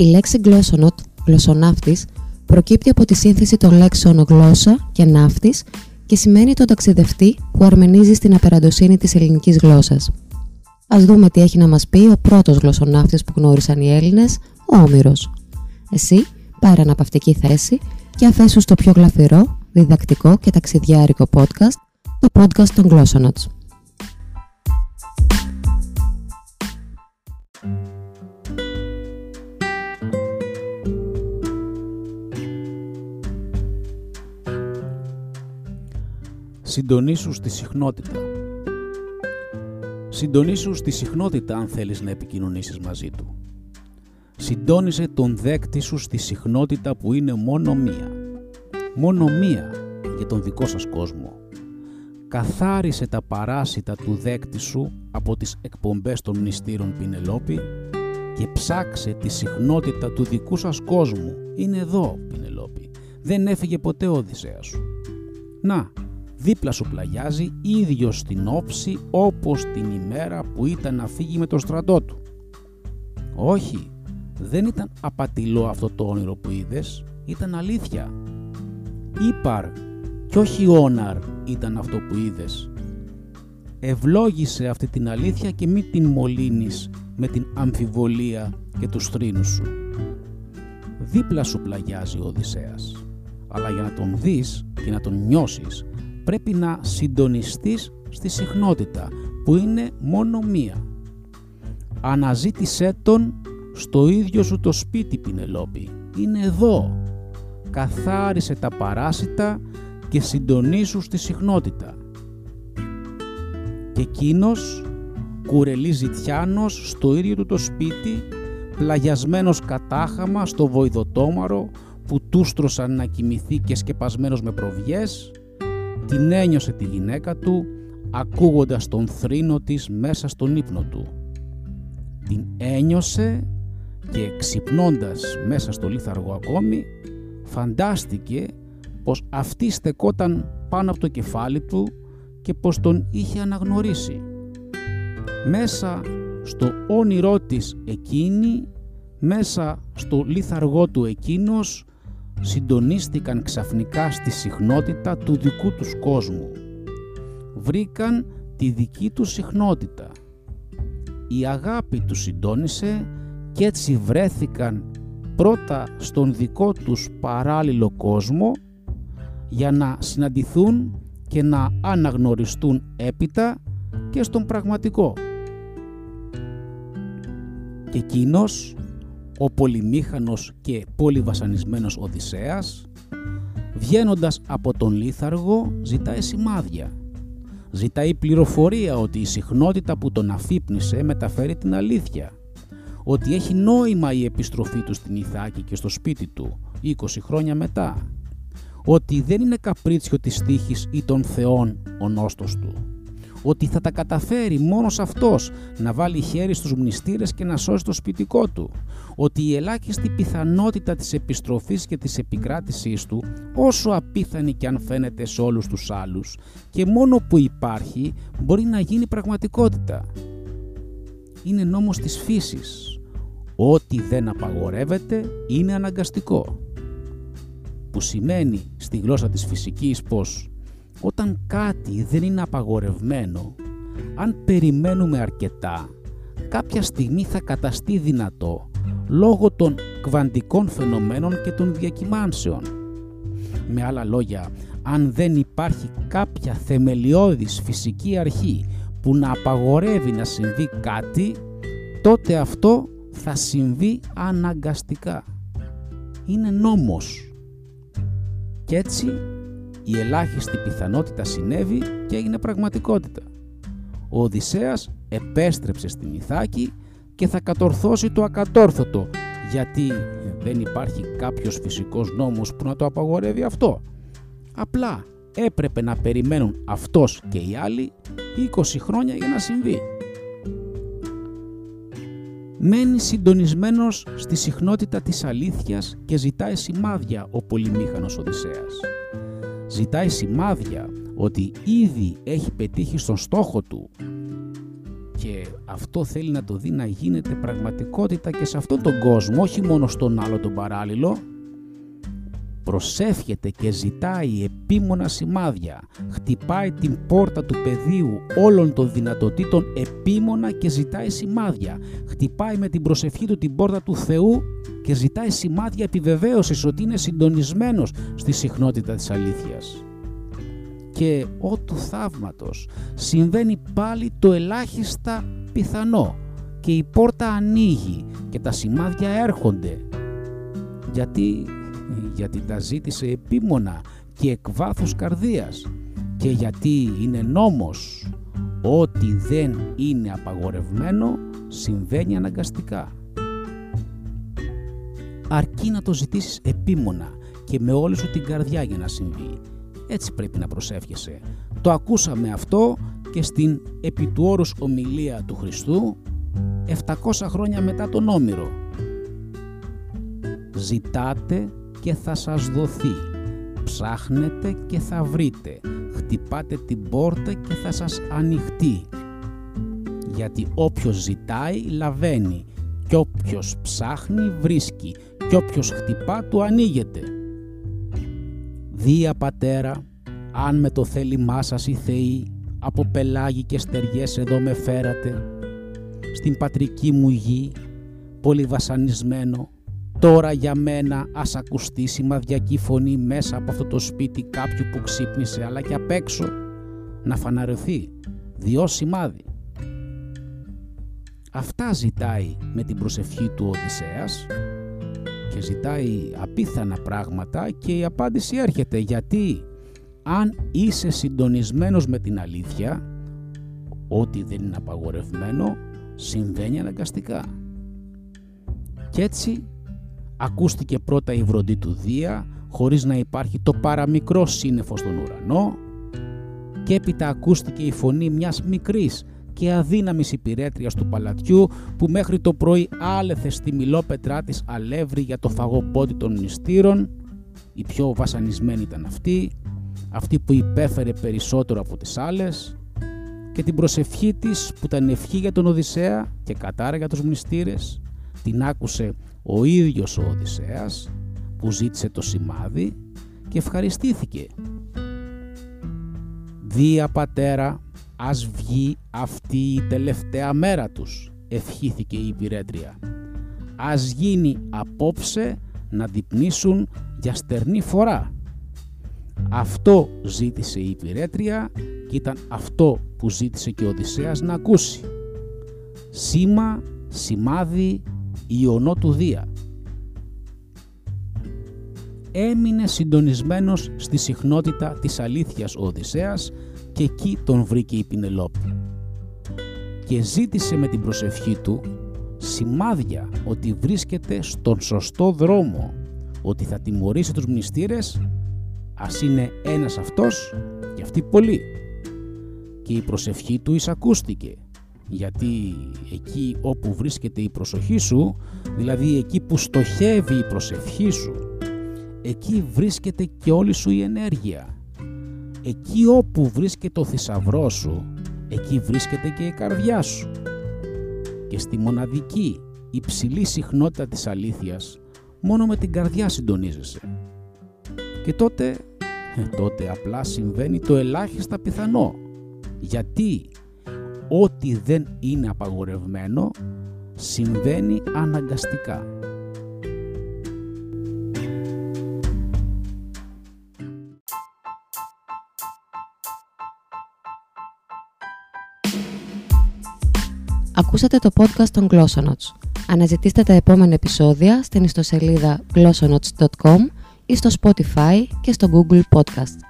Η λέξη γλώσσονοτ, γλωσσοναύτης, προκύπτει από τη σύνθεση των λέξεων γλώσσα και ναύτης και σημαίνει τον ταξιδευτή που αρμενίζει στην απεραντοσύνη της ελληνικής γλώσσας. Ας δούμε τι έχει να μας πει ο πρώτος γλωσσοναύτης που γνώρισαν οι Έλληνες, ο Όμηρος. Εσύ, πάρε αναπαυτική θέση και αφέσου στο πιο γλαφυρό, διδακτικό και ταξιδιάρικο podcast, το podcast των Glossonauts. Συντονίσου στη συχνότητα. Συντονίσου στη συχνότητα αν θέλεις να επικοινωνήσεις μαζί του. Συντόνισε τον δέκτη σου στη συχνότητα που είναι μόνο μία. Μόνο μία για τον δικό σας κόσμο. Καθάρισε τα παράσιτα του δέκτη σου από τις εκπομπές των μνηστήρων Πινελόπη και ψάξε τη συχνότητα του δικού σας κόσμου. Είναι εδώ, Πινελόπη. Δεν έφυγε ποτέ ο Οδυσσέας σου. Να, δίπλα σου πλαγιάζει ίδιος στην όψη όπως την ημέρα που ήταν να φύγει με το στρατό του. Όχι, δεν ήταν απατηλό αυτό το όνειρο που είδες, ήταν αλήθεια. Ήπαρ και όχι όναρ ήταν αυτό που είδες. Ευλόγησε αυτή την αλήθεια και μη την μολύνεις με την αμφιβολία και τους θρήνους σου. Δίπλα σου πλαγιάζει ο Οδυσσέας, αλλά για να τον δεις και να τον νιώσεις πρέπει να συντονιστείς στη συχνότητα που είναι μόνο μία. Αναζήτησέ τον στο ίδιο σου το σπίτι Πινελόπη. Είναι εδώ. Καθάρισε τα παράσιτα και συντονίσου στη συχνότητα. Και εκείνος κουρελή ζητιάνος στο ίδιο του το σπίτι, πλαγιασμένος κατάχαμα στο βοηδοτόμαρο που τούστρωσαν να κοιμηθεί και σκεπασμένος με προβιές, την ένιωσε τη γυναίκα του ακούγοντας τον θρήνο της μέσα στον ύπνο του. Την ένιωσε και ξυπνώντας μέσα στο λίθαργο ακόμη φαντάστηκε πως αυτή στεκόταν πάνω από το κεφάλι του και πως τον είχε αναγνωρίσει. Μέσα στο όνειρό της εκείνη, μέσα στο λίθαργό του εκείνος συντονίστηκαν ξαφνικά στη συχνότητα του δικού τους κόσμου. Βρήκαν τη δική τους συχνότητα. Η αγάπη τους συντόνισε και έτσι βρέθηκαν πρώτα στον δικό τους παράλληλο κόσμο για να συναντηθούν και να αναγνωριστούν έπειτα και στον πραγματικό. Και εκείνος ο πολυμήχανος και πολυβασανισμένος Οδυσσέας, βγαίνοντας από τον λίθαργο ζητάει σημάδια. Ζητάει πληροφορία ότι η συχνότητα που τον αφύπνισε μεταφέρει την αλήθεια. Ότι έχει νόημα η επιστροφή του στην Ιθάκη και στο σπίτι του 20 χρόνια μετά. Ότι δεν είναι καπρίτσιο της τύχης ή των θεών ο νόστος του ότι θα τα καταφέρει μόνος αυτός να βάλει χέρι στους μνηστήρες και να σώσει το σπιτικό του, ότι η ελάχιστη πιθανότητα της επιστροφής και της επικράτησής του, όσο απίθανη και αν φαίνεται σε όλους τους άλλους, και μόνο που υπάρχει μπορεί να γίνει πραγματικότητα. Είναι νόμος της φύσης. Ό,τι δεν απαγορεύεται είναι αναγκαστικό. Που σημαίνει στη γλώσσα της φυσικής πως όταν κάτι δεν είναι απαγορευμένο, αν περιμένουμε αρκετά, κάποια στιγμή θα καταστεί δυνατό λόγω των κβαντικών φαινομένων και των διακυμάνσεων. Με άλλα λόγια, αν δεν υπάρχει κάποια θεμελιώδης φυσική αρχή που να απαγορεύει να συμβεί κάτι, τότε αυτό θα συμβεί αναγκαστικά. Είναι νόμος. Και έτσι η ελάχιστη πιθανότητα συνέβη και έγινε πραγματικότητα. Ο Οδυσσέας επέστρεψε στην Ιθάκη και θα κατορθώσει το ακατόρθωτο γιατί δεν υπάρχει κάποιος φυσικός νόμος που να το απαγορεύει αυτό. Απλά έπρεπε να περιμένουν αυτός και οι άλλοι 20 χρόνια για να συμβεί. Μένει συντονισμένος στη συχνότητα της αλήθειας και ζητάει σημάδια ο πολυμήχανος Οδυσσέας ζητάει σημάδια ότι ήδη έχει πετύχει στον στόχο του. Και αυτό θέλει να το δει να γίνεται πραγματικότητα και σε αυτόν τον κόσμο, όχι μόνο στον άλλο τον παράλληλο, προσεύχεται και ζητάει επίμονα σημάδια, χτυπάει την πόρτα του πεδίου όλων των δυνατοτήτων επίμονα και ζητάει σημάδια, χτυπάει με την προσευχή του την πόρτα του Θεού και ζητάει σημάδια επιβεβαίωσης ότι είναι συντονισμένος στη συχνότητα της αλήθειας. Και ό του θαύματος συμβαίνει πάλι το ελάχιστα πιθανό και η πόρτα ανοίγει και τα σημάδια έρχονται. Γιατί γιατί τα ζήτησε επίμονα και εκ βάθους καρδίας και γιατί είναι νόμος ό,τι δεν είναι απαγορευμένο συμβαίνει αναγκαστικά. Αρκεί να το ζητήσεις επίμονα και με όλη σου την καρδιά για να συμβεί. Έτσι πρέπει να προσεύχεσαι. Το ακούσαμε αυτό και στην επί του όρους ομιλία του Χριστού 700 χρόνια μετά τον Όμηρο. Ζητάτε και θα σας δοθεί. Ψάχνετε και θα βρείτε. Χτυπάτε την πόρτα και θα σας ανοιχτεί. Γιατί όποιος ζητάει λαβαίνει και όποιος ψάχνει βρίσκει και όποιος χτυπά του ανοίγεται. Δία πατέρα, αν με το θέλημά σας οι θεοί από πελάγι και στεριές εδώ με φέρατε στην πατρική μου γη, πολύ βασανισμένο Τώρα για μένα ας ακουστεί σημαδιακή φωνή μέσα από αυτό το σπίτι κάποιου που ξύπνησε αλλά και απ' έξω να φαναρωθεί, διό σημάδι. Αυτά ζητάει με την προσευχή του Οδυσσέας και ζητάει απίθανα πράγματα και η απάντηση έρχεται γιατί αν είσαι συντονισμένος με την αλήθεια ό,τι δεν είναι απαγορευμένο συμβαίνει αναγκαστικά. Και έτσι Ακούστηκε πρώτα η βροντή του Δία, χωρίς να υπάρχει το παραμικρό σύννεφο στον ουρανό και έπειτα ακούστηκε η φωνή μιας μικρής και αδύναμης υπηρέτριας του παλατιού που μέχρι το πρωί άλεθε στη μιλόπετρά της αλεύρι για το φαγό πόδι των μνηστήρων η πιο βασανισμένη ήταν αυτή αυτή που υπέφερε περισσότερο από τις άλλες και την προσευχή της που ήταν ευχή για τον Οδυσσέα και κατάρα για τους μνηστήρες την άκουσε ο ίδιος ο Οδυσσέας που ζήτησε το σημάδι και ευχαριστήθηκε. «Δία πατέρα, ας βγει αυτή η τελευταία μέρα τους», ευχήθηκε η υπηρέτρια. «Ας γίνει απόψε να διπνήσουν για στερνή φορά». Αυτό ζήτησε η υπηρέτρια και ήταν αυτό που ζήτησε και ο Οδυσσέας να ακούσει. Σήμα, σημάδι, Ιωνό του Δία. Έμεινε συντονισμένος στη συχνότητα της αλήθειας ο Οδυσσέας και εκεί τον βρήκε η Πινελόπη. Και ζήτησε με την προσευχή του σημάδια ότι βρίσκεται στον σωστό δρόμο, ότι θα τιμωρήσει τους μνηστήρες, ας είναι ένας αυτός και αυτοί πολλοί. Και η προσευχή του εισακούστηκε γιατί εκεί όπου βρίσκεται η προσοχή σου, δηλαδή εκεί που στοχεύει η προσευχή σου, εκεί βρίσκεται και όλη σου η ενέργεια. Εκεί όπου βρίσκεται ο θησαυρός σου, εκεί βρίσκεται και η καρδιά σου. Και στη μοναδική, υψηλή συχνότητα της αλήθειας, μόνο με την καρδιά συντονίζεσαι. Και τότε, ε, τότε απλά συμβαίνει το ελάχιστα πιθανό. Γιατί ό,τι δεν είναι απαγορευμένο συμβαίνει αναγκαστικά. Ακούσατε το podcast των Glossonots. Αναζητήστε τα επόμενα επεισόδια στην ιστοσελίδα glossonots.com ή στο Spotify και στο Google Podcast.